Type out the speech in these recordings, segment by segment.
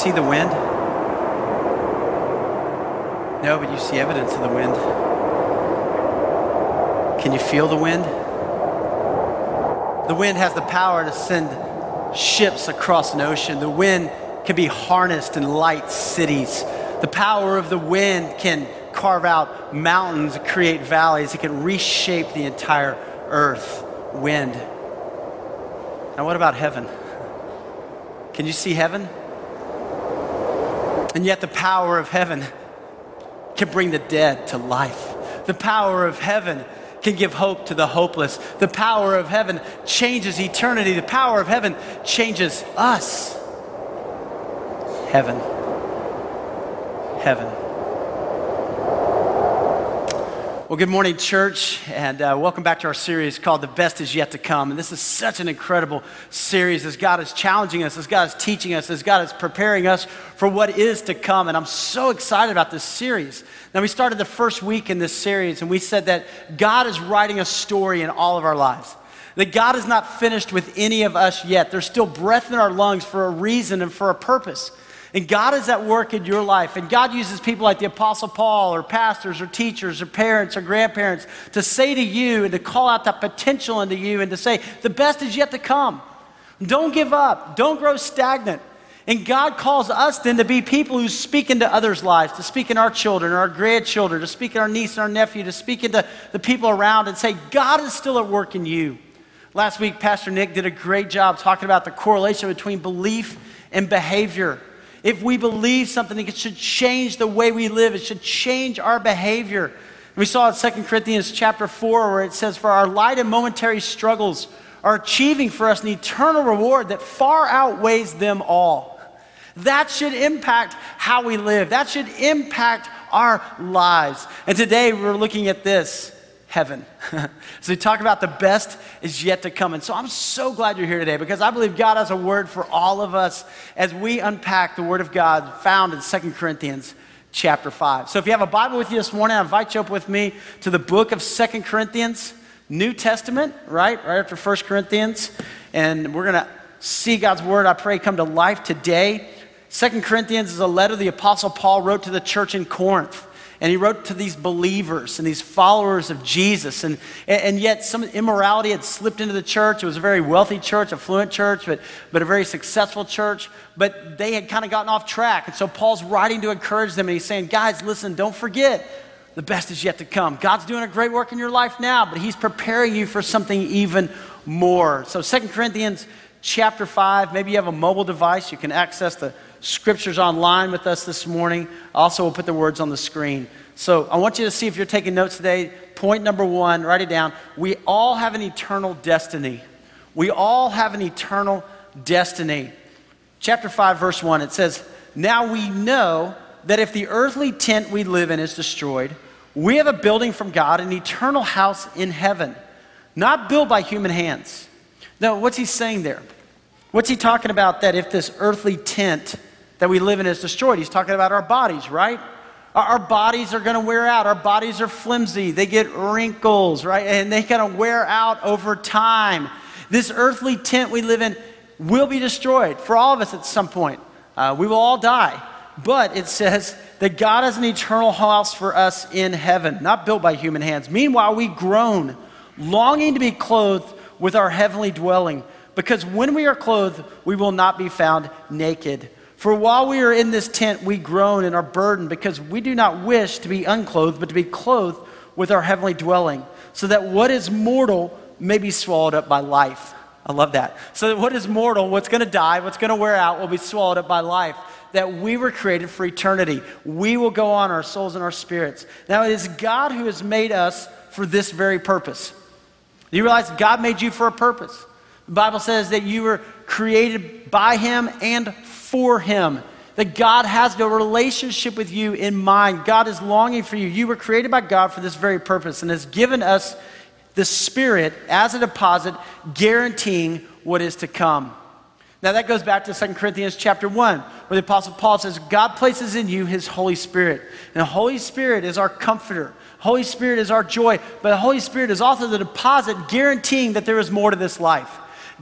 See the wind? No, but you see evidence of the wind. Can you feel the wind? The wind has the power to send ships across an ocean. The wind can be harnessed in light cities. The power of the wind can carve out mountains, create valleys. It can reshape the entire earth. Wind. Now, what about heaven? Can you see heaven? And yet, the power of heaven can bring the dead to life. The power of heaven can give hope to the hopeless. The power of heaven changes eternity. The power of heaven changes us. Heaven. Heaven. Well, good morning, church, and uh, welcome back to our series called The Best Is Yet to Come. And this is such an incredible series as God is challenging us, as God is teaching us, as God is preparing us for what is to come. And I'm so excited about this series. Now, we started the first week in this series, and we said that God is writing a story in all of our lives. That God is not finished with any of us yet. There's still breath in our lungs for a reason and for a purpose. And God is at work in your life. And God uses people like the Apostle Paul, or pastors, or teachers, or parents, or grandparents to say to you and to call out that potential into you and to say, the best is yet to come. Don't give up, don't grow stagnant. And God calls us then to be people who speak into others' lives, to speak in our children, our grandchildren, to speak in our niece and our nephew, to speak into the people around and say, God is still at work in you. Last week, Pastor Nick did a great job talking about the correlation between belief and behavior. If we believe something, it should change the way we live. It should change our behavior. We saw in 2 Corinthians chapter 4 where it says, For our light and momentary struggles are achieving for us an eternal reward that far outweighs them all. That should impact how we live. That should impact our lives. And today we're looking at this heaven. so we talk about the best is yet to come. And so I'm so glad you're here today because I believe God has a word for all of us as we unpack the word of God found in Second Corinthians chapter 5. So if you have a Bible with you this morning, I invite you up with me to the book of Second Corinthians, New Testament, right? Right after First Corinthians. And we're going to see God's word, I pray, come to life today. Second Corinthians is a letter the Apostle Paul wrote to the church in Corinth. And he wrote to these believers and these followers of Jesus. And, and yet, some immorality had slipped into the church. It was a very wealthy church, affluent church, but, but a very successful church. But they had kind of gotten off track. And so Paul's writing to encourage them. And he's saying, guys, listen, don't forget, the best is yet to come. God's doing a great work in your life now, but he's preparing you for something even more. So, Second Corinthians chapter 5, maybe you have a mobile device, you can access the scriptures online with us this morning. Also, we'll put the words on the screen. So I want you to see if you're taking notes today. Point number one, write it down. We all have an eternal destiny. We all have an eternal destiny. Chapter 5, verse 1, it says, Now we know that if the earthly tent we live in is destroyed, we have a building from God, an eternal house in heaven, not built by human hands. Now, what's he saying there? What's he talking about that if this earthly tent that we live in is destroyed. He's talking about our bodies, right? Our, bodies are going to wear out. Our bodies are flimsy. They get wrinkles, right? And they kind of wear out over time. This earthly tent we live in will be destroyed for all of us at some point. Uh, we will all die. But it says that God has an eternal house for us in heaven, not built by human hands. Meanwhile, we groan, longing to be clothed with our heavenly dwelling, because when we are clothed, we will not be found naked. For while we are in this tent, we groan and are burdened because we do not wish to be unclothed, but to be clothed with our heavenly dwelling, so that what is mortal may be swallowed up by life. I love that. So that what is mortal, what's going to die, what's going to wear out, will be swallowed up by life. That we were created for eternity. We will go on, our souls and our spirits. Now, it is God who has made us for this very purpose. Do you realize God made you for a purpose? The Bible says that you were created by Him and for Him. That God has a relationship with you in mind. God is longing for you. You were created by God for this very purpose and has given us the Spirit as a deposit, guaranteeing what is to come. Now that goes back to 2 Corinthians chapter 1, where the Apostle Paul says, God places in you his Holy Spirit. And the Holy Spirit is our comforter. Holy Spirit is our joy, but the Holy Spirit is also the deposit guaranteeing that there is more to this life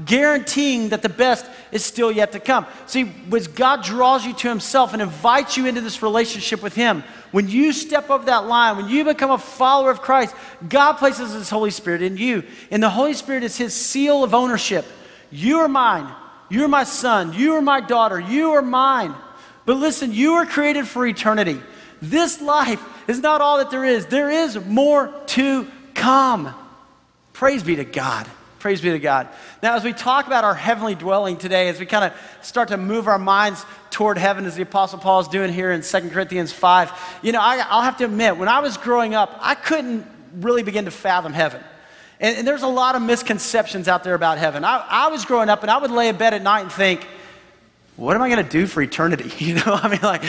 guaranteeing that the best is still yet to come. See, as God draws you to Himself and invites you into this relationship with Him, when you step over that line, when you become a follower of Christ, God places His Holy Spirit in you. And the Holy Spirit is His seal of ownership. You are mine. You are my son. You are my daughter. You are mine. But listen, you are created for eternity. This life is not all that there is, there is more to come. Praise be to God. Praise be to God. Now, as we talk about our heavenly dwelling today, as we kind of start to move our minds toward heaven, as the Apostle Paul is doing here in 2 Corinthians 5, you know, I, will have to admit, when I was growing up, I couldn't really begin to fathom heaven. And, and there's a lot of misconceptions out there about heaven. I, I was growing up and I would lay in bed at night and think, what am I going to do for eternity? You know, I mean, like,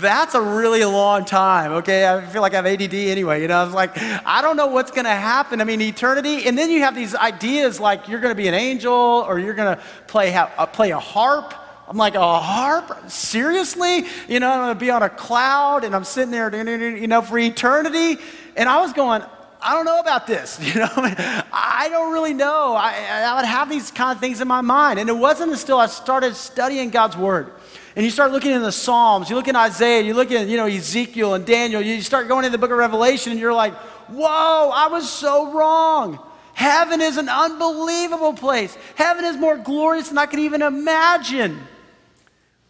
that's a really long time, okay? I feel like I have ADD anyway, you know? I was like, I don't know what's going to happen. I mean, eternity, and then you have these ideas like you're going to be an angel or you're going to play, uh, play a harp. I'm like, a harp? Seriously? You know, I'm going to be on a cloud and I'm sitting there, you know, for eternity. And I was going, I don't know about this. You know, I don't really know. I, I would have these kind of things in my mind. And it wasn't until I started studying God's word. And you start looking in the Psalms, you look in Isaiah, you look in, you know, Ezekiel and Daniel, you start going in the book of Revelation and you're like, whoa, I was so wrong. Heaven is an unbelievable place. Heaven is more glorious than I could even imagine.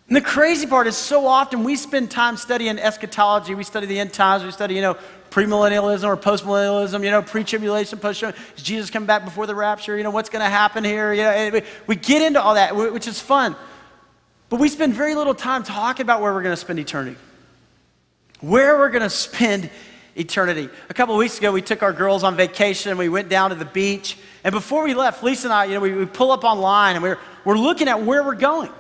And the crazy part is so often we spend time studying eschatology, we study the end times, we study, you know, premillennialism or postmillennialism, you know, pre-tribulation, post Is Jesus coming back before the rapture? You know, what's going to happen here? You know, we get into all that, which is fun. But we spend very little time talking about where we're going to spend eternity. Where we're going to spend eternity. A couple of weeks ago, we took our girls on vacation. and We went down to the beach. And before we left, Lisa and I, you know, we, we pull up online and we're, we're looking at where we're going.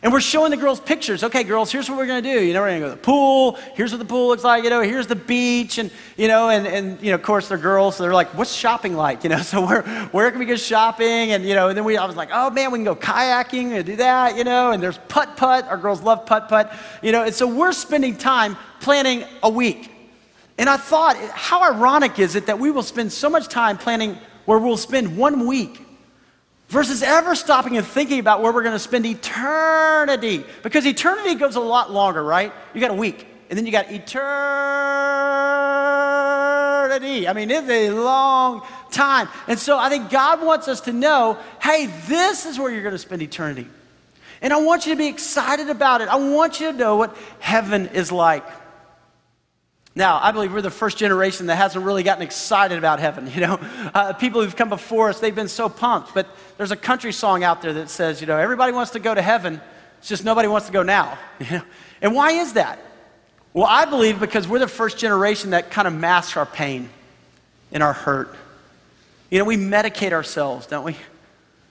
And we're showing the girls pictures. Okay, girls, here's what we're to do. You know, we're to go to the pool. Here's what the pool looks like. You know, here's the beach. And, you know, and, and you know, of course, they're girls. So they're like, what's shopping like? You know, so where, where can we go shopping? And, you know, and then we, I was like, oh, man, we can go kayaking and do that, you know. And there's putt-putt. Our girls love putt-putt. You know, and so we're spending time planning a week. And I thought, how ironic is it that we will spend so much time planning where we'll spend one week versus ever stopping and thinking about where we're going to spend eternity. Because eternity goes a lot longer, right? You got a week, and then you got eternity. I mean, it's a long time. And so I think God wants us to know hey, this is where you're going to spend eternity. And I want you to be excited about it. I want you to know what heaven is like. Now, I believe we're the first generation that hasn't really gotten excited about heaven. You know, uh, people who've come before us, they've been so pumped. But there's a country song out there that says, you know, everybody wants to go to heaven, it's just nobody wants to go now. You know? And why is that? Well, I believe because we're the first generation that kind of masks our pain and our hurt. You know, we medicate ourselves, don't we?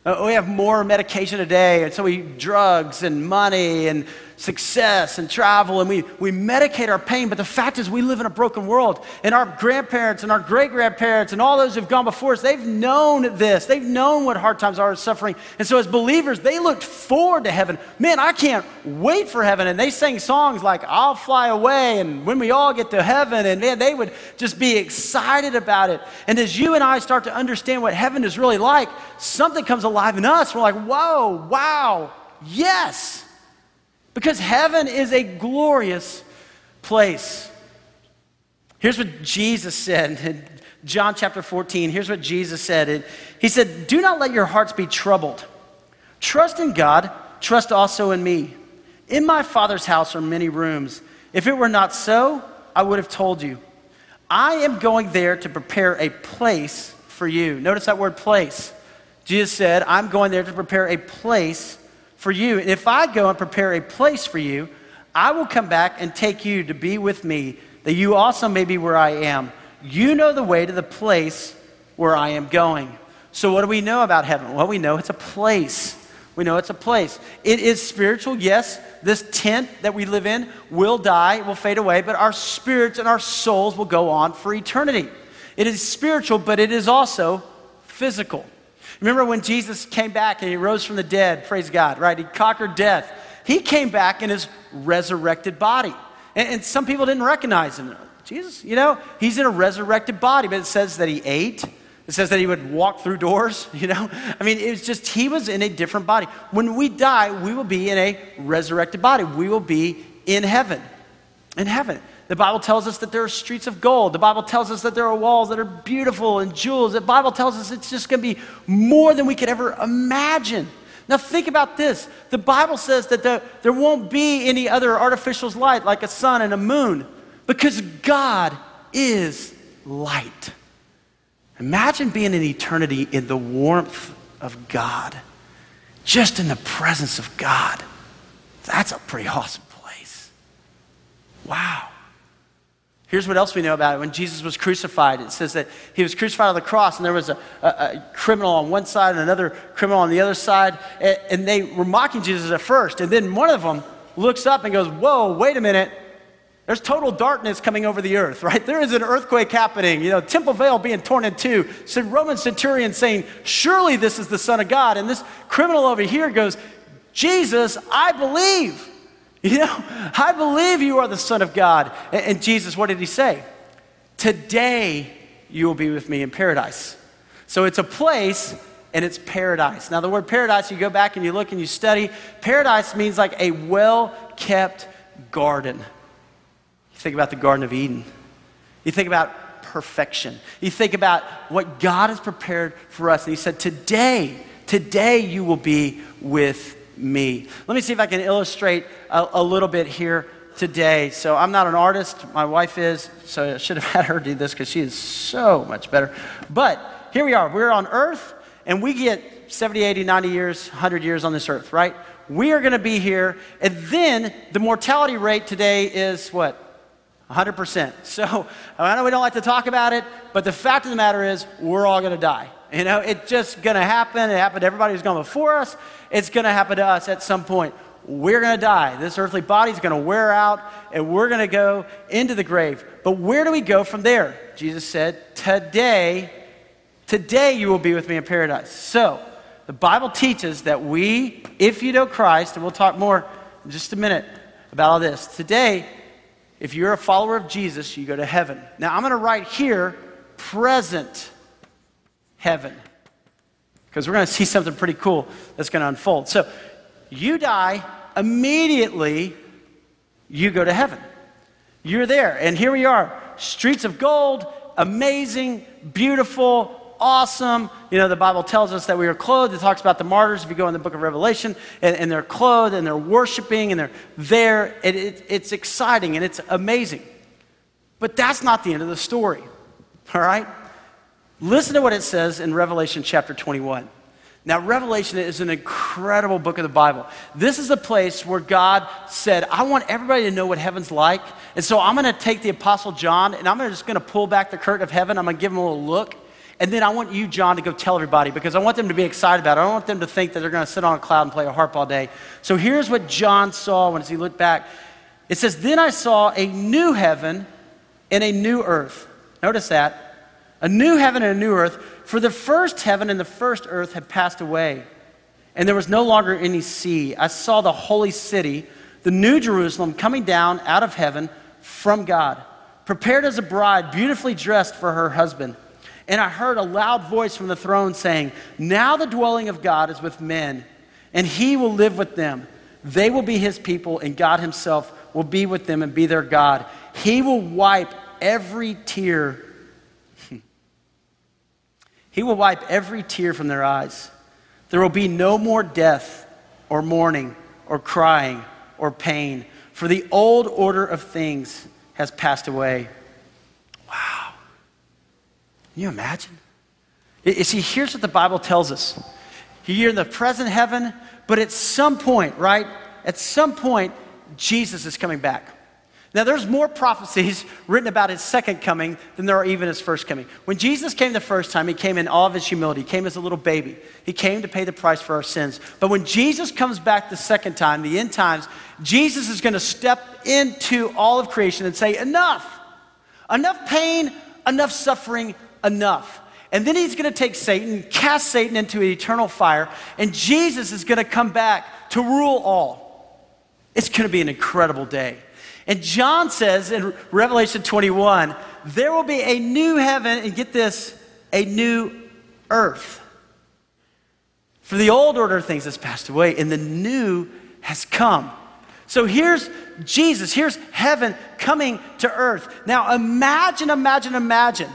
Uh, we have more medication today, and so we drugs and money and success and travel, and we, we medicate our pain. But the fact is, we live in a broken world. And our grandparents and our great grandparents and all those who've gone before us, they've known this. They've known what hard times are and suffering. And so, as believers, they looked forward to heaven. Man, I can't wait for heaven. And they sang songs like, I'll fly away, and when we all get to heaven. And man, they would just be excited about it. And as you and I start to understand what heaven is really like, something comes alive in us. We're like, whoa, wow, yes. Because heaven is a glorious place. Here's what Jesus said in John chapter 14. Here's what Jesus said. He said, Do not let your hearts be troubled. Trust in God, trust also in me. In my Father's house are many rooms. If it were not so, I would have told you. I am going there to prepare a place for you. Notice that word place. Jesus said, I'm going there to prepare a place for you. And if I go and prepare a place for you, I will come back and take you to be with me, that you also may be where I am. You know the way to the place where I am going. So, what do we know about heaven? Well, we know it's a place. We know it's a place. It is spiritual, yes. This tent that we live in will die, will fade away, but our spirits and our souls will go on for eternity. It is spiritual, but it is also physical. Remember when Jesus came back and he rose from the dead, praise God, right? He conquered death. He came back in his resurrected body. And, and some people didn't recognize him. Jesus, you know, he's in a resurrected body, but it says that he ate It says that he would walk through doors, you know? I mean, it was just, he was in a different body. When we die, we will be in a resurrected body. We will be in heaven. In heaven. The Bible tells us that there are streets of gold. The Bible tells us that there are walls that are beautiful and jewels. The Bible tells us it's just going to be more than we could ever imagine. Now, think about this. The Bible says that the, there won't be any other artificial light like a sun and a moon because God is light. Imagine being in eternity in the warmth of God, just in the presence of God. That's a pretty awesome place. Wow. Here's what else we know about it. When Jesus was crucified, it says that he was crucified on the cross, and there was a, a, a criminal on one side and another criminal on the other side. And, and they were mocking Jesus at first. And then one of them looks up and goes, Whoa, wait a minute. There's total darkness coming over the earth, right? There is an earthquake happening. You know, Temple Veil being torn in two. So Roman centurion saying, Surely this is the Son of God. And this criminal over here goes, Jesus, I believe. You know, I believe you are the Son of God. And, Jesus, what did he say? Today you will be with me in paradise. So it's a place and it's paradise. Now, the word paradise, you go back and you look and you study, paradise means like a well kept garden. You think about the Garden of Eden, you think about perfection, you think about what God has prepared for us. And He said, Today, today you will be with me. Let me see if I can illustrate a, a little bit here today. So I'm not an artist, my wife is, so I should have had her do this because she is so much better. But here we are. We're on earth and we get 70, 80, 90 years, 100 years on this earth, right? We are going to be here. And then the mortality rate today is what? 100%. So I know we don't like to talk about it, but the fact of the matter is, we're all going to die. You know, it's just going to happen. It happened to everybody who's gone before us. It's going to happen to us at some point. We're going to die. This earthly body is going to wear out, and we're going to go into the grave. But where do we go from there? Jesus said, Today, today you will be with me in paradise. So, the Bible teaches that we, if you know Christ, and we'll talk more in just a minute about all this, today, if you're a follower of Jesus, you go to heaven. Now, I'm going to write here present heaven. Because we're going to see something pretty cool that's going to unfold. So you die, immediately you go to heaven. You're there. And here we are streets of gold, amazing, beautiful, awesome. You know, the Bible tells us that we are clothed. It talks about the martyrs if you go in the book of Revelation, and, and they're clothed and they're worshiping and they're there. It, it, it's exciting and it's amazing. But that's not the end of the story, all right? Listen to what it says in Revelation chapter 21. Now, Revelation is an incredible book of the Bible. This is a place where God said, I want everybody to know what heaven's like. And so I'm going to take the Apostle John and I'm just going to pull back the curtain of heaven. I'm going to give him a little look. And then I want you, John, to go tell everybody because I want them to be excited about it. I don't want them to think that they're going to sit on a cloud and play a harp all day. So here's what John saw when he looked back. It says, Then I saw a new heaven and a new earth. Notice that a new heaven and a new earth, for the first heaven and the first earth had passed away, and there was no longer any sea. I saw the holy city, the new Jerusalem, coming down out of heaven from God, prepared as a bride, beautifully dressed for her husband. And I heard a loud voice from the throne saying, Now the dwelling of God is with men, and he will live with them. They will be his people, and God himself will be with them and be their God. He will wipe every tear he will wipe every tear from their eyes. There will be no more death or mourning or crying or pain, for the old order of things has passed away. Wow. Can you imagine? You see, here's what the Bible tells us. You're in the present heaven, but at some point, right? At some point, Jesus is coming back. Now, there's more prophecies written about his second coming than there are even his first coming. When Jesus came the first time, he came in all of his humility. He came as a little baby. He came to pay the price for our sins. But when Jesus comes back the second time, the end times, Jesus is going to step into all of creation and say, Enough! Enough pain, enough suffering, enough. And then he's going to take Satan, cast Satan into eternal fire, and Jesus is going to come back to rule all. It's going to be an incredible day. And John says in Revelation 21, there will be a new heaven, and get this, a new earth. For the old order of things has passed away, and the new has come. So here's Jesus, here's heaven coming to earth. Now imagine, imagine, imagine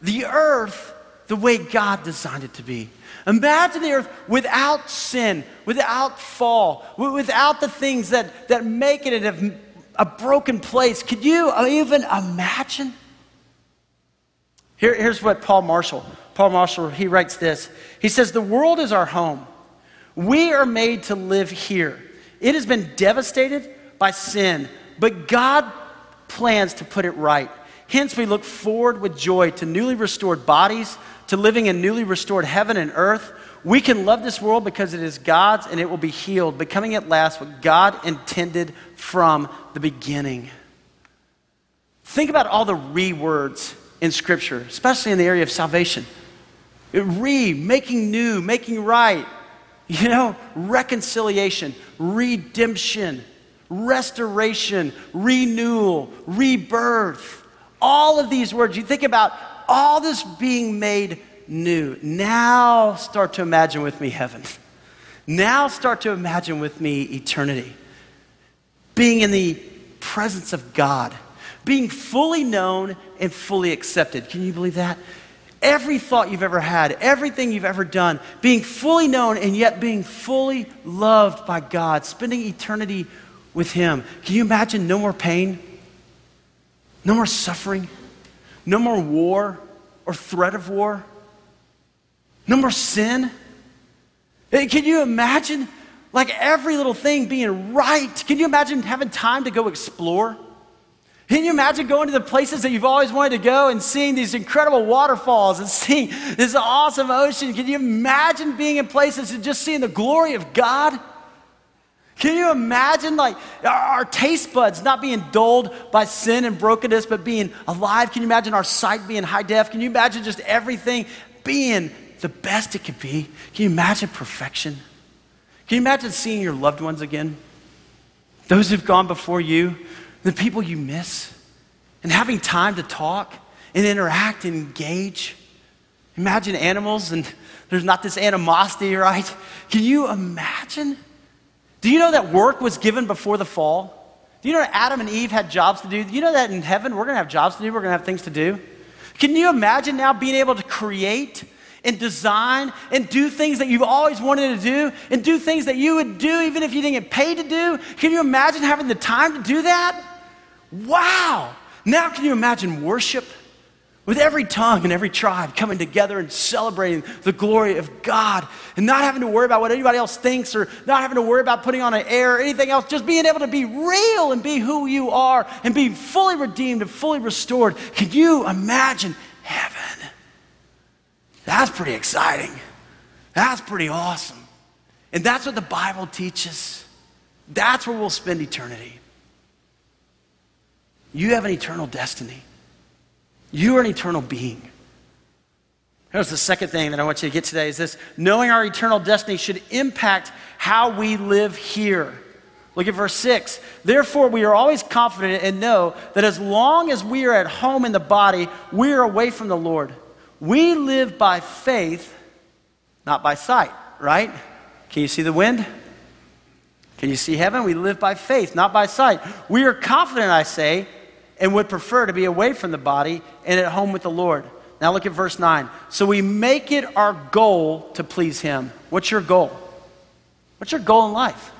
the earth the way God designed it to be. Imagine the earth without sin, without fall, without the things that, that make it a, a broken place. Could you even imagine? Here, here's what Paul Marshall, Paul Marshall, he writes this. He says, The world is our home. We are made to live here. It has been devastated by sin, but God plans to put it right. Hence, we look forward with joy to newly restored bodies, to living in newly restored heaven and earth. We can love this world because it is God's and it will be healed, becoming at last what God intended from the beginning. Think about all the re words in Scripture, especially in the area of salvation. Re, making new, making right, you know, reconciliation, redemption, restoration, renewal, rebirth. All of these words, you think about all this being made new. Now start to imagine with me heaven. Now start to imagine with me eternity. Being in the presence of God, being fully known and fully accepted. Can you believe that? every thought you've ever had, everything you've ever done, being fully known and yet being fully loved by God, spending eternity with Him. Can you imagine no more pain, no more suffering, no more war or threat of war, no more sin? Can you imagine like every little thing being right? Can you imagine having time to go explore? Can you imagine going to the places that you've always wanted to go and seeing these incredible waterfalls and seeing this awesome ocean? Can you imagine being in places and just seeing the glory of God? Can you imagine like our, taste buds not being dulled by sin and brokenness, but being alive? Can you imagine our sight being high def? Can you imagine just everything being the best it could be? Can you imagine perfection? Can you imagine seeing your loved ones again? Those who've gone before you, the people you miss, and having time to talk and interact and engage. Imagine animals and there's not this animosity, right? Can you imagine? Do you know that work was given before the fall? Do you know Adam and Eve had jobs to do? Do you know that in heaven we're going to have jobs to do? We're going to have things to do? Can you imagine now being able to create and design and do things that you've always wanted to do and do things that you would do even if you didn't get paid to do? Can you imagine having the time to do that? Wow! Now, can you imagine worship? With every tongue and every tribe coming together and celebrating the glory of God and not having to worry about what anybody else thinks or not having to worry about putting on an air or anything else, just being able to be real and be who you are and be fully redeemed and fully restored. Can you imagine heaven? That's pretty exciting. That's pretty awesome. And that's what the Bible teaches. That's where we'll spend eternity. You have an eternal destiny. You are an eternal being. Here's the second thing that I want you to get today is this knowing our eternal destiny should impact how we live here. Look at verse 6. Therefore, we are always confident and know that as long as we are at home in the body, we are away from the Lord. We live by faith, not by sight, right? Can you see the wind? Can you see heaven? We live by faith, not by sight. We are confident, I say, and would prefer to be away from the body and at home with the Lord. Now look at verse 9. So we make it our goal to please Him. What's your goal? What's your goal in life?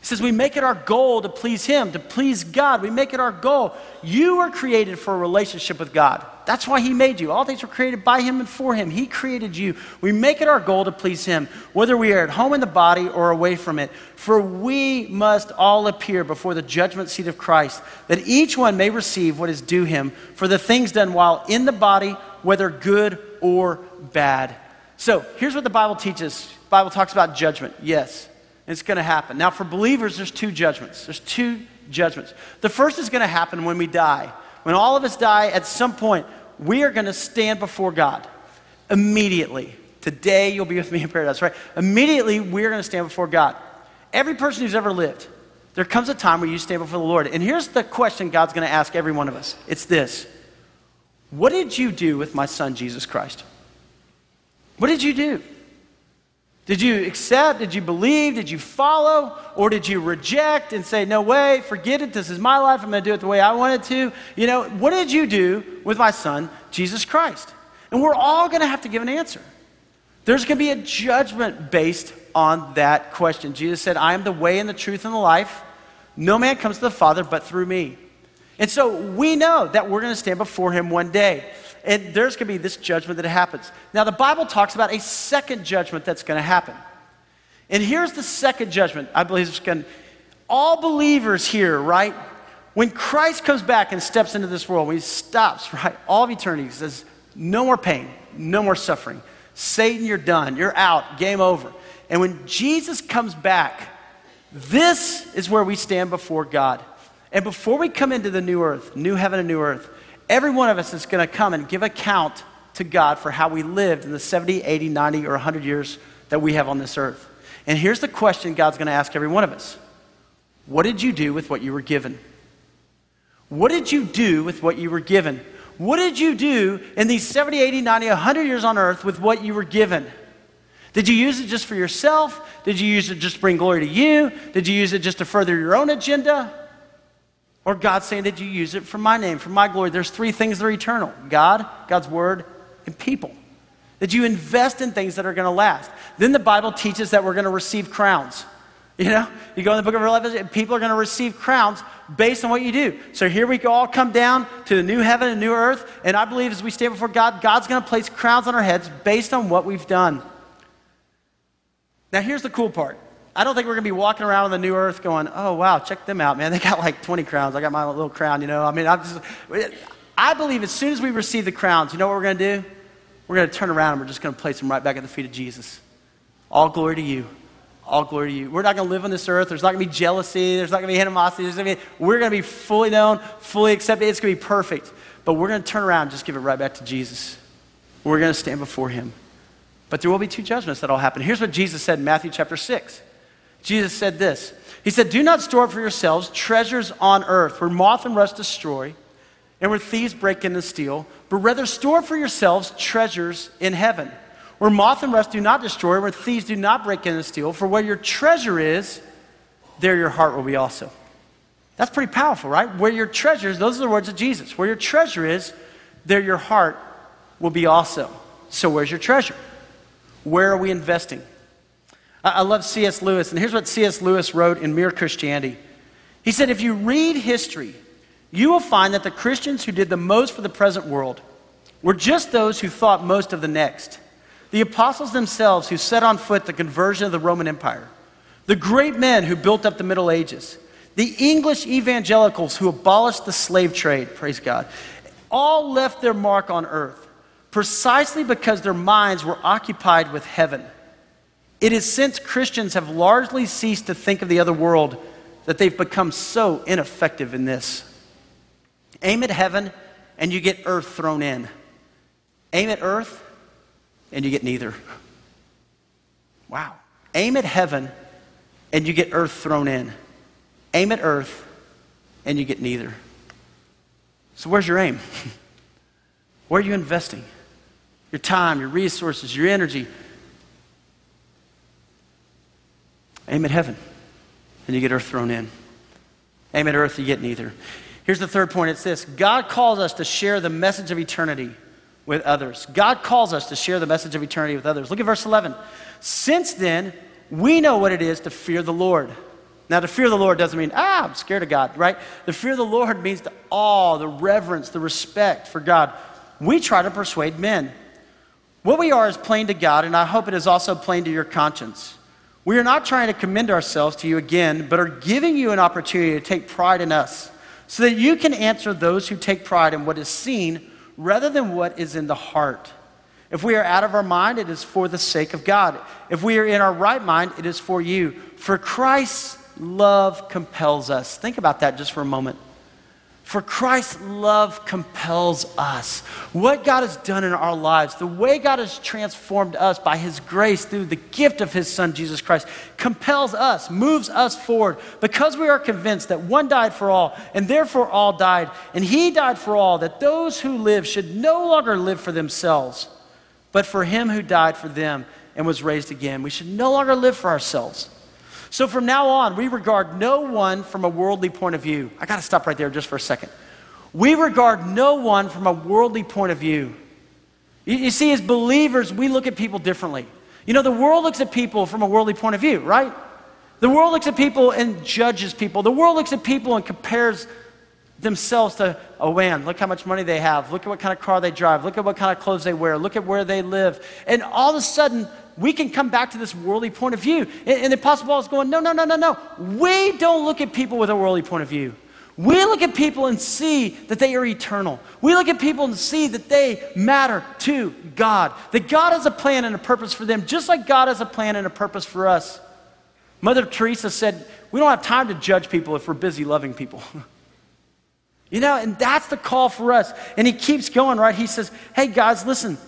He says, We make it our goal to please Him, to please God. We make it our goal. You were created for a relationship with God. That's why He made you. All things were created by Him and for Him. He created you. We make it our goal to please Him, whether we are at home in the body or away from it. For we must all appear before the judgment seat of Christ, that each one may receive what is due him for the things done while in the body, whether good or bad. So here's what the Bible teaches. The Bible talks about judgment. Yes, it's going to happen. Now, for believers, there's two judgments. There's two judgments. The first is going to happen when we die. When all of us die, at some point, we are going to stand before God immediately. Today, you'll be with me in paradise, right? Immediately, we're going to stand before God. Every person who's ever lived, there comes a time where you stand before the Lord. And here's the question God's going to ask every one of us it's this What did you do with my son, Jesus Christ? What did you do? Did you accept? Did you believe? Did you follow? Or did you reject and say, no way, forget it, this is my life, I'm going to do it the way I want it to? You know, what did you do with my son, Jesus Christ? And we're all going to have to give an answer. There's going to be a judgment based on that question. Jesus said, I am the way and the truth and the life. No man comes to the Father but through me. And so we know that we're going to stand before him one day and there's going to be this judgment that happens. Now, the Bible talks about a second judgment that's going to happen. And here's the second judgment. I believe it's going to, all believers here, right? When Christ comes back and steps into this world, when he stops, right, all of eternity, he says, no more pain, no more suffering. Satan, you're done. You're out. Game over. And when Jesus comes back, this is where we stand before God. And before we come into the new earth, new heaven and new earth, Every one of us is going to come and give account to God for how we lived in the 70, 80, 90, or 100 years that we have on this earth. And here's the question God's going to ask every one of us What did you do with what you were given? What did you do with what you were given? What did you do in these 70, 80, 90, 100 years on earth with what you were given? Did you use it just for yourself? Did you use it just to bring glory to you? Did you use it just to further your own agenda? Or God saying, Did you use it for my name, for my glory? There's three things that are eternal God, God's word, and people. That you invest in things that are going to last. Then the Bible teaches that we're going to receive crowns. You know, you go in the book of Revelation, people are going to receive crowns based on what you do. So here we all come down to the new heaven and new earth, and I believe as we stand before God, God's going to place crowns on our heads based on what we've done. Now, here's the cool part I don't think we're going to be walking around on the new earth going, oh, wow, check them out, man. They got like 20 crowns. I got my little crown, you know. I mean, I'm just, I believe as soon as we receive the crowns, you know what we're going to do? We're going to turn around and we're just going to place them right back at the feet of Jesus. All glory to you. All glory to you. We're not going to live on this earth. There's not going to be jealousy. There's not going to be animosity. There's to be, we're going to be fully known, fully accepted. It's going to be perfect. But we're going to turn around and just give it right back to Jesus. We're going to stand before him. But there will be two judgments that will happen. Here's what Jesus said in Matthew chapter 6. Jesus said this He said, Do not store up for yourselves treasures on earth where moth and rust destroy and where thieves break in and steal, but rather store for yourselves treasures in heaven where moth and rust do not destroy, where thieves do not break in and steal. For where your treasure is, there your heart will be also. That's pretty powerful, right? Where your treasure is, those are the words of Jesus. Where your treasure is, there your heart will be also. So, where's your treasure? Where are we investing? I love C.S. Lewis, and here's what C.S. Lewis wrote in Mere Christianity. He said, If you read history, you will find that the Christians who did the most for the present world were just those who thought most of the next. The apostles themselves who set on foot the conversion of the Roman Empire, the great men who built up the Middle Ages, the English evangelicals who abolished the slave trade, praise God, all left their mark on earth precisely because their minds were occupied with heaven. It is since Christians have largely ceased to think of the other world that they've become so ineffective in this. Aim at heaven and you get earth thrown in. Aim at earth and you get neither. Wow. Aim at heaven and you get earth thrown in. Aim at earth and you get neither. So, where's your aim? Where are you investing? Your time, your resources, your energy, Aim at heaven, and you get earth thrown in. Aim at earth, you get neither. Here's the third point it's this God calls us to share the message of eternity with others. God calls us to share the message of eternity with others. Look at verse 11. Since then, we know what it is to fear the Lord. Now, to fear the Lord doesn't mean, ah, I'm scared of God, right? The fear of the Lord means the awe, the reverence, the respect for God. We try to persuade men. What we are is plain to God, and I hope it is also plain to your conscience. We are not trying to commend ourselves to you again, but are giving you an opportunity to take pride in us so that you can answer those who take pride in what is seen rather than what is in the heart. If we are out of our mind, it is for the sake of God. If we are in our right mind, it is for you. For Christ's love compels us. Think about that just for a moment. For Christ's love compels us. What God has done in our lives, the way God has transformed us by His grace through the gift of His Son, Jesus Christ, compels us, moves us forward because we are convinced that one died for all, and therefore all died, and He died for all, that those who live should no longer live for themselves, but for Him who died for them and was raised again. We should no longer live for ourselves. So from now on, we regard no one from a worldly point of view. I got to stop right there just for a second. We regard no one from a worldly point of view. You, you, see, as believers, we look at people differently. You know, the world looks at people from a worldly point of view, right? The world looks at people and judges people. The world looks at people and compares themselves to, oh man, look how much money they have. Look at what kind of car they drive. Look at what kind of clothes they wear. Look at where they live. And all of a sudden, we can come back to this worldly point of view. And, and the Apostle Paul is going, no, no, no, no, no. We don't look at people with a worldly point of view. We look at people and see that they are eternal. We look at people and see that they matter to God. That God has a plan and a purpose for them, just like God has a plan and a purpose for us. Mother Teresa said, We don't have time to judge people if we're busy loving people. you know, and that's the call for us. And he keeps going, right? He says, Hey, guys, listen,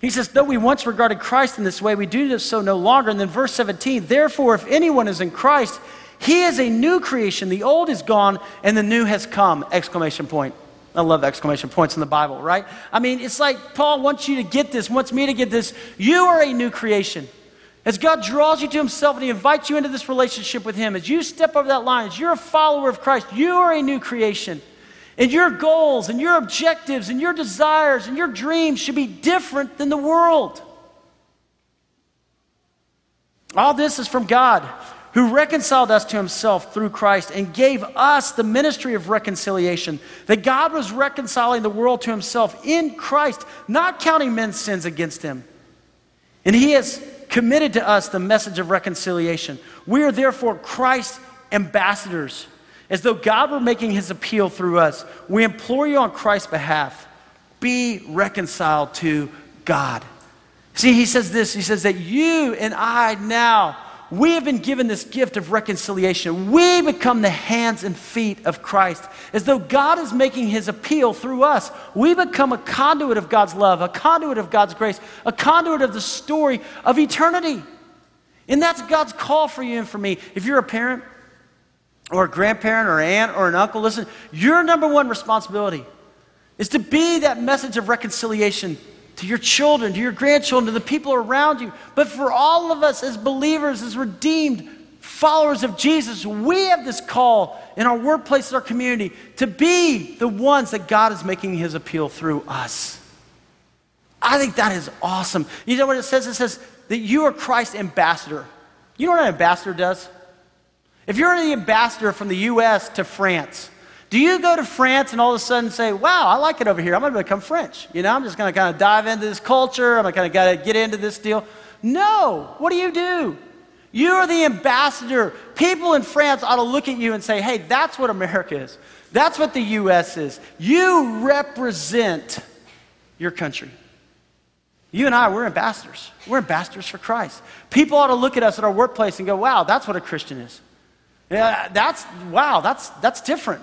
he says, though we once regarded Christ in this way, we do so no longer. And then verse 17, therefore, if anyone is in Christ, he is a new creation. The old is gone and the new has come! Exclamation point. I love exclamation points in the Bible, right? I mean, it's like Paul wants you to get this, wants me to get this. You are a new creation. As God draws you to Himself and He invites you into this relationship with Him, as you step over that line, as you're a follower of Christ, you are a new creation. And your goals and your objectives and your desires and your dreams should be different than the world. All this is from God, who reconciled us to himself through Christ and gave us the ministry of reconciliation. That God was reconciling the world to himself in Christ, not counting men's sins against him. And he has committed to us the message of reconciliation. We are therefore Christ's ambassadors as though God were making his appeal through us. We implore you on Christ's behalf be reconciled to God. See, he says this he says that you and I now, we have been given this gift of reconciliation. We become the hands and feet of Christ. As though God is making his appeal through us, we become a conduit of God's love, a conduit of God's grace, a conduit of the story of eternity. And that's God's call for you and for me. If you're a parent, or a grandparent or an aunt or an uncle, listen, your number one responsibility is to be that message of reconciliation to your children, to your grandchildren, to the people around you. But for all of us as believers, as redeemed followers of Jesus, we have this call in our workplace, in our community, to be the ones that God is making his appeal through us. I think that is awesome. You know what it says? It says that you are Christ's ambassador. You know what an ambassador does? If you're the ambassador from the US to France, do you go to France and all of a sudden say, wow, I like it over here. I'm going to become French. You know, I'm just going to kind of dive into this culture. I'm going to kind of get into this deal. No. What do you do? You are the ambassador. People in France ought to look at you and say, hey, that's what America is. That's what the U.S. is. You represent your country. You and I, we're ambassadors. We're ambassadors for Christ. People ought to look at us at our workplace and go, wow, that's what a Christian is. Yeah, that's, wow, that's, that's different.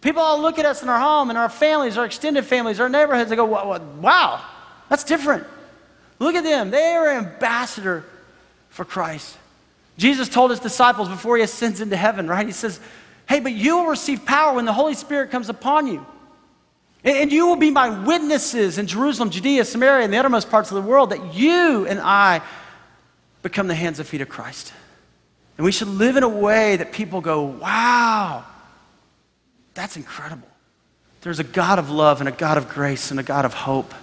People all look at us in our home, and our families, our extended families, our neighborhoods, they go, wow, that's different. Look at them. They are ambassador for Christ. Jesus told his disciples before he ascends into heaven, right? He says, hey, but you will receive power when the Holy Spirit comes upon you. And you will be my witnesses in Jerusalem, Judea, Samaria, and the uttermost parts of the world, that you and I become the hands and feet of Christ. And we should live in a way that people go, wow, that's incredible. There's a God of love and a God of grace and a God of hope.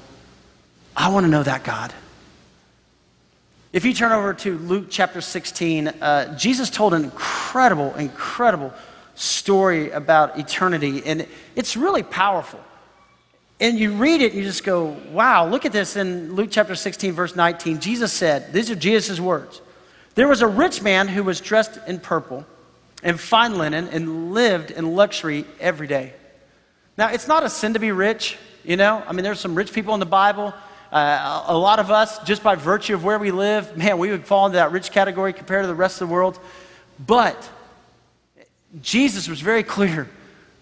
I want to know that God. If you turn over to Luke chapter 16, uh, Jesus told an incredible, incredible story about eternity, and it's really powerful. And you read it and you just go, wow, look at this in Luke chapter 16, verse 19. Jesus said, These are Jesus' words. There was a rich man who was dressed in purple and fine linen and lived in luxury every day. Now, it's not a sin to be rich, you know? I mean, there's some rich people in the Bible. Uh, a lot of us, just by virtue of where we live, man, we would fall into that rich category compared to the rest of the world. But Jesus was very clear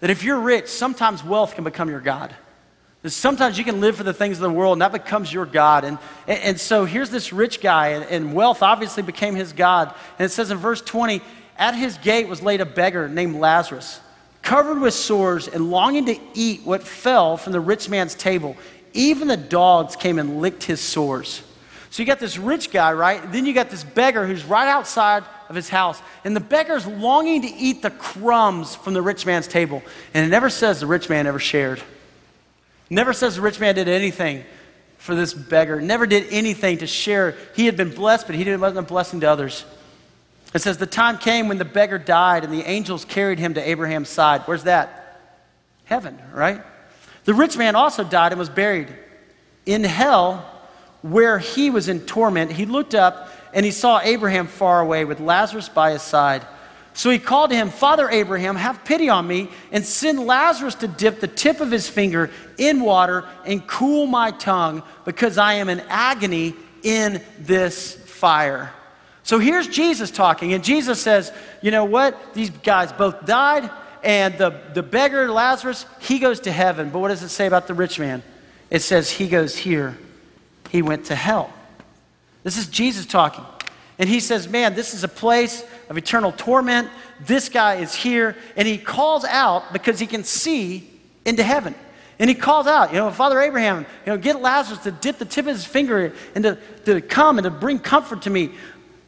that if you're rich, sometimes wealth can become your God. Sometimes you can live for the things of the world and that becomes your God. And, and, and so here's this rich guy, and, and wealth obviously became his God. And it says in verse 20, at his gate was laid a beggar named Lazarus, covered with sores and longing to eat what fell from the rich man's table. Even the dogs came and licked his sores. So you got this rich guy, right? Then you got this beggar who's right outside of his house. And the beggar's longing to eat the crumbs from the rich man's table. And it never says the rich man ever shared. Never says the rich man did anything for this beggar. Never did anything to share. He had been blessed, but he wasn't a blessing to others. It says, The time came when the beggar died and the angels carried him to Abraham's side. Where's that? Heaven, right? The rich man also died and was buried. In hell, where he was in torment, he looked up and he saw Abraham far away with Lazarus by his side. So he called to him, Father Abraham, have pity on me and send Lazarus to dip the tip of his finger in water and cool my tongue because I am in agony in this fire. So here's Jesus talking, and Jesus says, You know what? These guys both died, and the, the beggar, Lazarus, he goes to heaven. But what does it say about the rich man? It says he goes here, he went to hell. This is Jesus talking. And he says, Man, this is a place of eternal torment. This guy is here. And he calls out because he can see into heaven. And he calls out, you know, Father Abraham, you know, get Lazarus to dip the tip of his finger and to, to come and to bring comfort to me.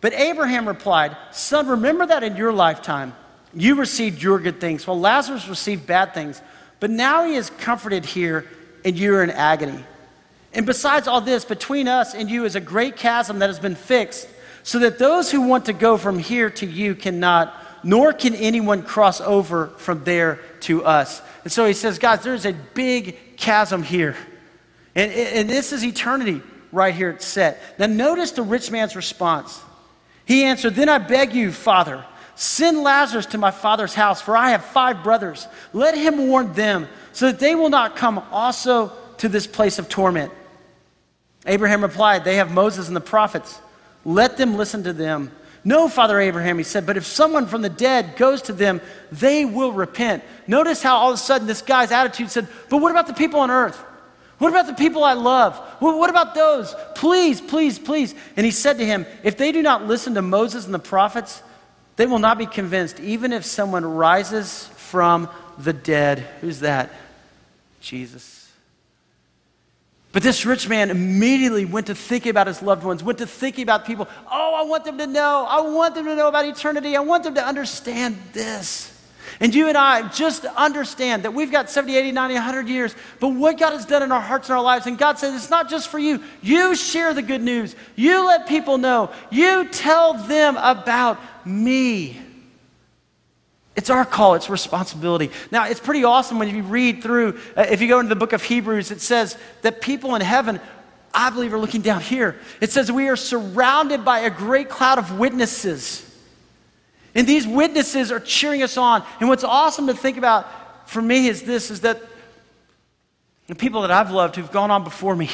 But Abraham replied, Son, remember that in your lifetime you received your good things, while Lazarus received bad things. But now he is comforted here, and you are in agony. And besides all this, between us and you is a great chasm that has been fixed, so that those who want to go from here to you cannot, nor can anyone cross over from there to us. And so he says, Guys, there's a big chasm here. And, and this is eternity right here it's set. Now, notice the rich man's response. He answered, Then I beg you, Father, send Lazarus to my father's house, for I have five brothers. Let him warn them, so that they will not come also to this place of torment. Abraham replied, They have Moses and the prophets. Let them listen to them. No, Father Abraham, he said, but if someone from the dead goes to them, they will repent. Notice how all of a sudden this guy's attitude said, But what about the people on earth? What about the people I love? What about those? Please, please, please. And he said to him, If they do not listen to Moses and the prophets, they will not be convinced, even if someone rises from the dead. Who's that? Jesus. But this rich man immediately went to thinking about his loved ones, went to thinking about people. Oh, I want them to know. I want them to know about eternity. I want them to understand this. And you and I just understand that we've got 70, 80, 90, 100 years, but what God has done in our hearts and our lives, and God says it's not just for you. You share the good news. You let people know. You tell them about me. It's our call, it's responsibility. Now, it's pretty awesome when you read through, uh, if you go into the book of Hebrews, it says that people in heaven, I believe, are looking down here. It says we are surrounded by a great cloud of witnesses. And these witnesses are cheering us on. And what's awesome to think about for me is this is that the people that I've loved who've gone on before me,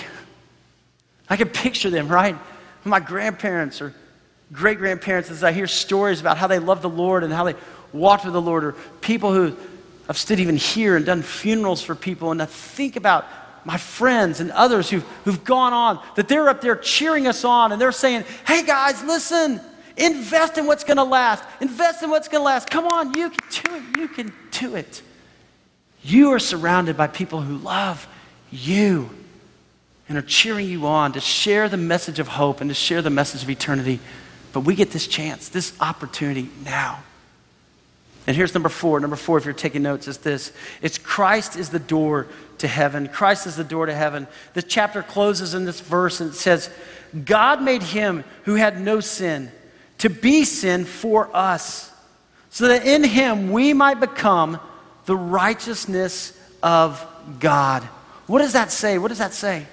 I can picture them, right? My grandparents or great grandparents, as I hear stories about how they love the Lord and how they walked with the Lord, or people who have stood even here and done funerals for people, and to think about my friends and others who've, who've gone on, that they're up there cheering us on and they're saying, hey guys, listen, Invest in what's going to last. Invest in what's going to last. Come on, you can do it. You can do it. You are surrounded by people who love you and are cheering you on to share the message of hope and to share the message of eternity. But we get this chance, this opportunity now. And here's number four. Number four, if you're taking notes, is this it's Christ is the door to heaven. Christ is the door to heaven. This chapter closes in this verse and it says, God made him who had no sin to be sin for us, so that in him we might become the righteousness of God. What does that say? What does that say?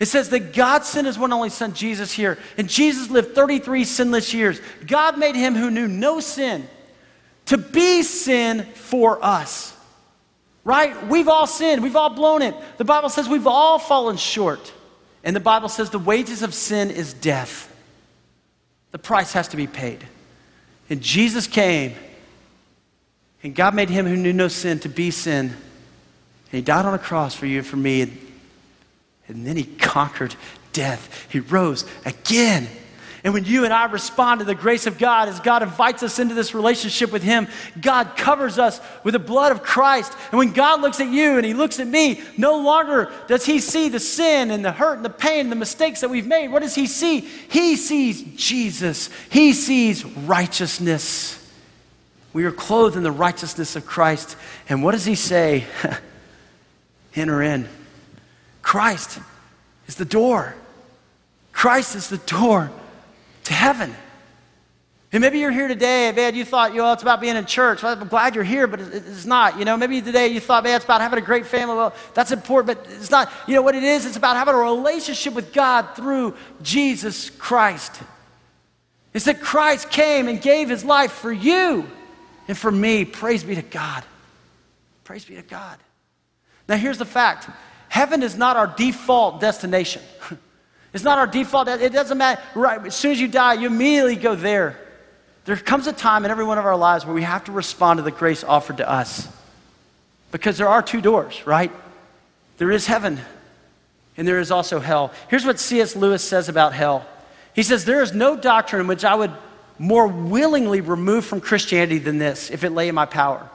It says that God sent his one only son, Jesus, here, and Jesus lived 33 sinless years. God made him who knew no sin to be sin for us. Right? We've all sinned, we've all blown it. The Bible says we've all fallen short. And the Bible says the wages of sin is death the price has to be paid. And Jesus came And God made him who knew no sin to be sin. And he died on a cross for you and for me. And, and then he conquered death. He rose again. And when you and I respond to the grace of God as God invites us into this relationship with Him, God covers us with the blood of Christ. And when God looks at you and He looks at me, no longer does He see the sin and the hurt and the pain and the mistakes that we've made. What does He see? He sees Jesus, He sees righteousness. We are clothed in the righteousness of Christ. And what does He say? Enter in. Christ is the door. Christ is the door to heaven. And maybe you're here today, man, you thought, you know, it's about being in church. Well, I'm glad you're here, but it's not. You know, maybe today you thought, man, it's about having a great family. Well, that's important, but it's not. You know what it is? It's about having a relationship with God through Jesus Christ. It's that Christ came and gave his life for you and for me. Praise be to God. Praise be to God. Now, here's the fact heaven is not our default destination. It's not our default. It doesn't matter. Right, as soon as you die, you immediately go there. There comes a time in every one of our lives where we have to respond to the grace offered to us. Because there are two doors, right? There is heaven, and there is also hell. Here's what C.S. Lewis says about hell He says, There is no doctrine which I would more willingly remove from Christianity than this, if it lay in my power.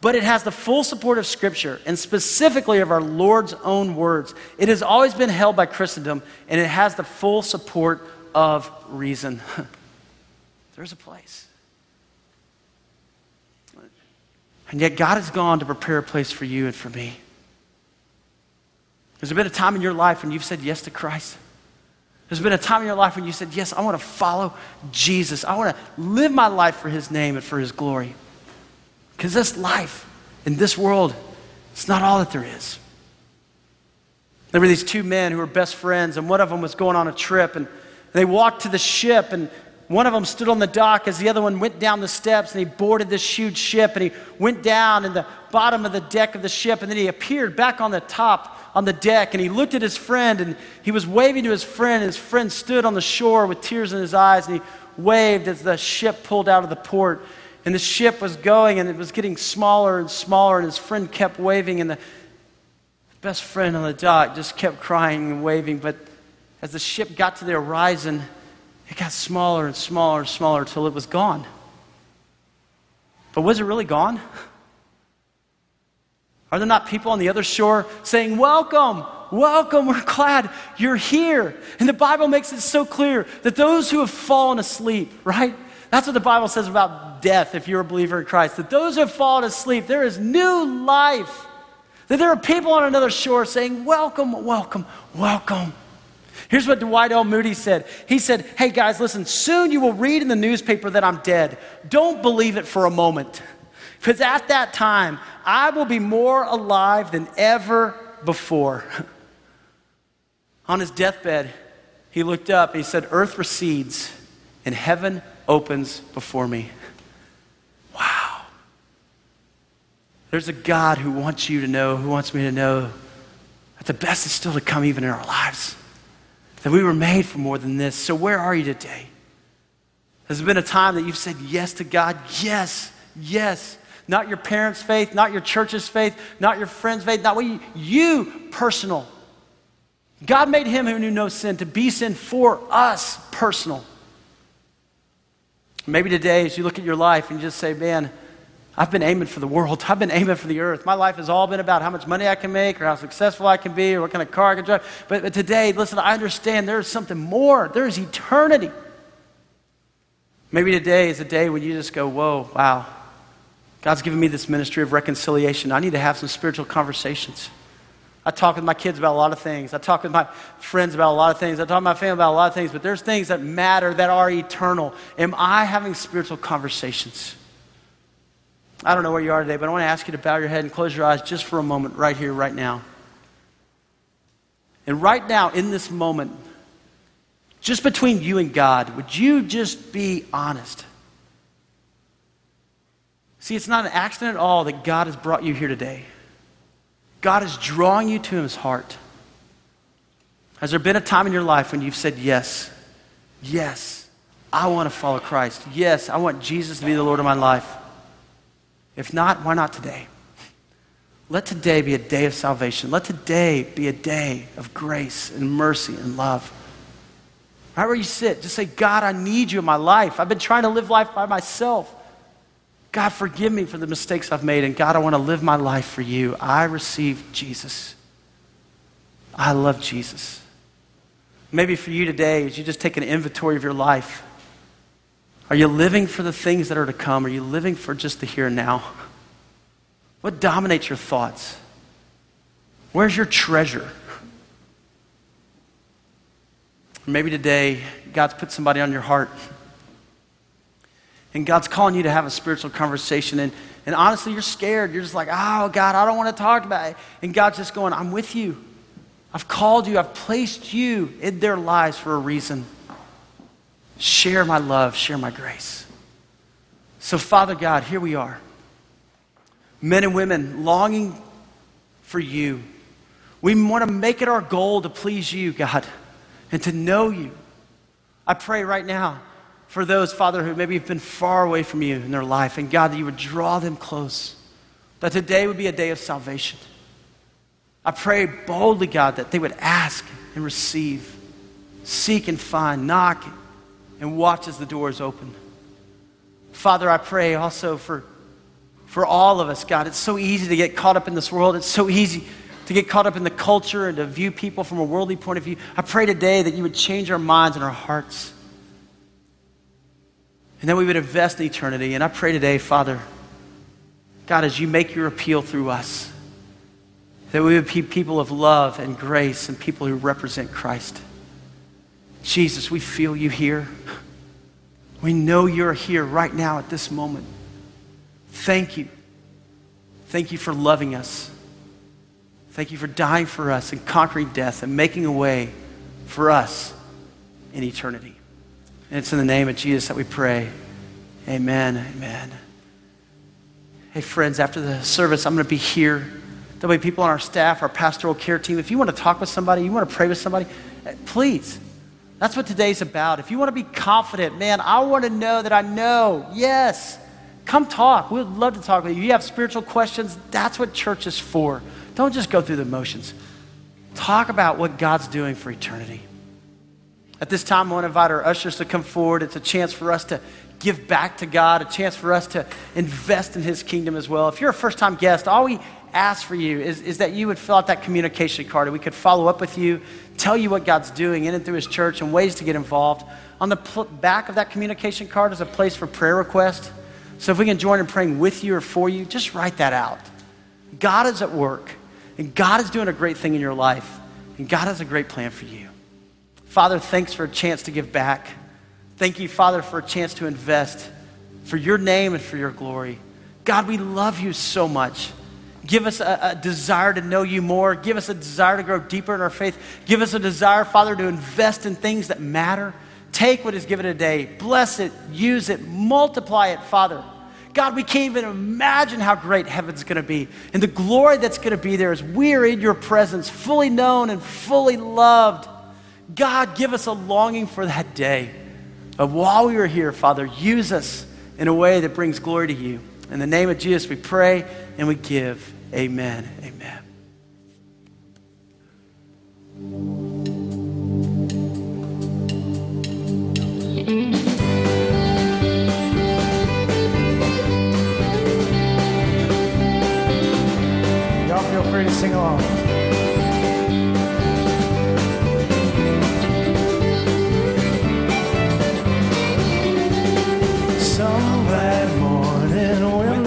But it has the full support of Scripture and specifically of our Lord's own words. It has always been held by Christendom and it has the full support of reason. There's a place. And yet, God has gone to prepare a place for you and for me. There's been a time in your life when you've said yes to Christ. There's been a time in your life when you said, Yes, I want to follow Jesus. I want to live my life for His name and for His glory. Because this life in this world, it's not all that there is. There were these two men who were best friends, and one of them was going on a trip, and they walked to the ship, and one of them stood on the dock as the other one went down the steps, and he boarded this huge ship, and he went down in the bottom of the deck of the ship, and then he appeared back on the top on the deck, and he looked at his friend, and he was waving to his friend, and his friend stood on the shore with tears in his eyes, and he waved as the ship pulled out of the port. And the ship was going and it was getting smaller and smaller, and his friend kept waving, and the best friend on the dock just kept crying and waving. But as the ship got to the horizon, it got smaller and smaller and smaller until it was gone. But was it really gone? Are there not people on the other shore saying, Welcome, welcome, we're glad you're here? And the Bible makes it so clear that those who have fallen asleep, right? That's what the Bible says about death if you're a believer in Christ. That those who have fallen asleep, there is new life. That there are people on another shore saying, Welcome, welcome, welcome. Here's what Dwight L. Moody said. He said, Hey guys, listen, soon you will read in the newspaper that I'm dead. Don't believe it for a moment. Because at that time, I will be more alive than ever before. on his deathbed, he looked up and he said, Earth recedes and heaven opens before me. Wow. There's a God who wants you to know, who wants me to know that the best is still to come even in our lives. That we were made for more than this. So, where are you today? Has been a time that you've said yes to God? Yes, yes. Not your parents' faith, not your church's faith, not your friend's faith, not what you, you personal. God made him who knew no sin to be sin for us personal. Maybe today, as you look at your life and you just say, man, I've been aiming for the world. I've been aiming for the earth. My life has all been about how much money I can make or how successful I can be or what kind of car I can drive. But, but today, listen, I understand there is something more. There is eternity. Maybe today is a day when you just go, whoa, wow. God's given me this ministry of reconciliation. I need to have some spiritual conversations. I talk with my kids about a lot of things. I talk with my friends about a lot of things. I talk with my family about a lot of things, but there's things that matter that are eternal. Am I having spiritual conversations? I don't know where you are today, but I want to ask you to bow your head and close your eyes just for a moment, right here, right now. And right now, in this moment, just between you and God, would you just be honest? See, it's not an accident at all that God has brought you here today. God is drawing you to his heart. Has there been a time in your life when you've said, Yes, yes, I want to follow Christ. Yes, I want Jesus to be the Lord of my life. If not, why not today? Let today be a day of salvation. Let today be a day of grace and mercy and love. Right where you sit, just say, God, I need you in my life. I've been trying to live life by myself. God, forgive me for the mistakes I've made. And God, I want to live my life for you. I receive Jesus. I love Jesus. Maybe for you today, as you just take an inventory of your life, are you living for the things that are to come? Are you living for just the here and now? What dominates your thoughts? Where's your treasure? Maybe today, God's put somebody on your heart. And God's calling you to have a spiritual conversation. And, and honestly, you're scared. You're just like, oh, God, I don't want to talk about it. And God's just going, I'm with you. I've called you, I've placed you in their lives for a reason. Share my love, share my grace. So, Father God, here we are. Men and women longing for you. We want to make it our goal to please you, God, and to know you. I pray right now for those, Father, who maybe have been far away from you in their life, and God, that you would draw them close. That today would be a day of salvation. I pray boldly, God, that they would ask and receive, seek and find, knock and watch as the doors open. Father, I pray also for, for all of us, God. It's so easy to get caught up in this world. It's so easy to get caught up in the culture and to view people from a worldly point of view. I pray today that you would change our minds and our hearts. And that we would invest in eternity. And I pray today, Father, God, as you make your appeal through us, that we would be people of love and grace and people who represent Christ. Jesus, we feel you here. We know you're here right now at this moment. Thank you. Thank you for loving us. Thank you for dying for us and conquering death and making a way for us in eternity. And it's in the name of Jesus that we pray. Amen. Amen. Hey, friends, after the service, I'm going to be here. There'll be people on our staff, our pastoral care team. If you want to talk with somebody, you want to pray with somebody, eh, please. That's what today's about. If you want to be confident, man, I want to know that I know. Yes. Come talk. We'd love to talk with you. You have spiritual questions, that's what church is for. Don't just go through the motions. Talk about what God's doing for eternity. At this time, I want to invite our ushers to come forward. It's a chance for us to give back to God, a chance for us to invest in His kingdom as well. If you're a first time guest, all we ask for you is, is that you would fill out that communication card and we could follow up with you, tell you what God's doing in and through His church and ways to get involved. On the pl- back of that communication card is a place for prayer request. So if we can join in praying with you or for you, just write that out. God is at work, and God is doing a great thing in your life, and God has a great plan for you. Father, thanks for a chance to give back. Thank you, Father, for a chance to invest for your name and for your glory. God, we love you so much. Give us a, a, desire to know you more. Give us a desire to grow deeper in our faith. Give us a desire, Father, to invest in things that matter. Take what is given today, bless it, use it, multiply it, Father. God, we can't even imagine how great heaven's going to be and the glory that's going to be there as we're in your presence, fully known and fully loved. God, give us a longing for that day. But while we are here, Father, use us in a way that brings glory to you. In the name of Jesus, we pray and we give. Amen. Amen. Y'all feel free to sing along.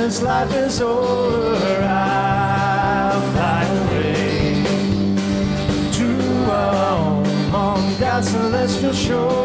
This life is over, I'll fly away to a home on God's celestial shores.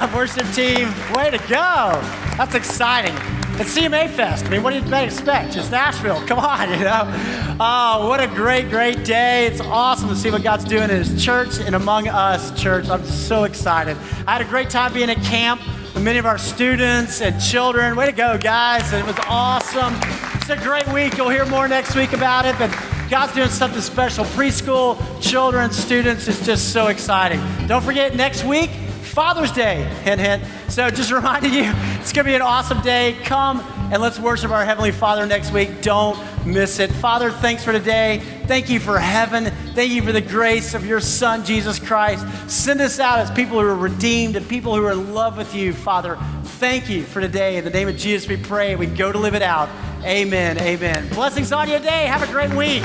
Job, worship team. Way to go. That's exciting. It's CMA Fest. I mean, what do you expect? It's Nashville. Come on, you know. Oh, what a great, great day. It's awesome to see what God's doing in His church and among us, church. I'm so excited. I had a great time being at camp with many of our students and children. Way to go, guys. It was awesome. It's a great week. You'll hear more next week about it, but God's doing something special. Preschool, children, students. It's just so exciting. Don't forget, next week, Father's Day. Hint, hint. So just reminding you, it's going to be an awesome day. Come and let's worship our Heavenly Father next week. Don't miss it. Father, thanks for today. Thank you for heaven. Thank you for the grace of your Son, Jesus Christ. Send us out as people who are redeemed and people who are in love with you, Father. Thank you for today. In the name of Jesus, we pray. We go to live it out. Amen. Amen. Blessings on your day. Have a great week.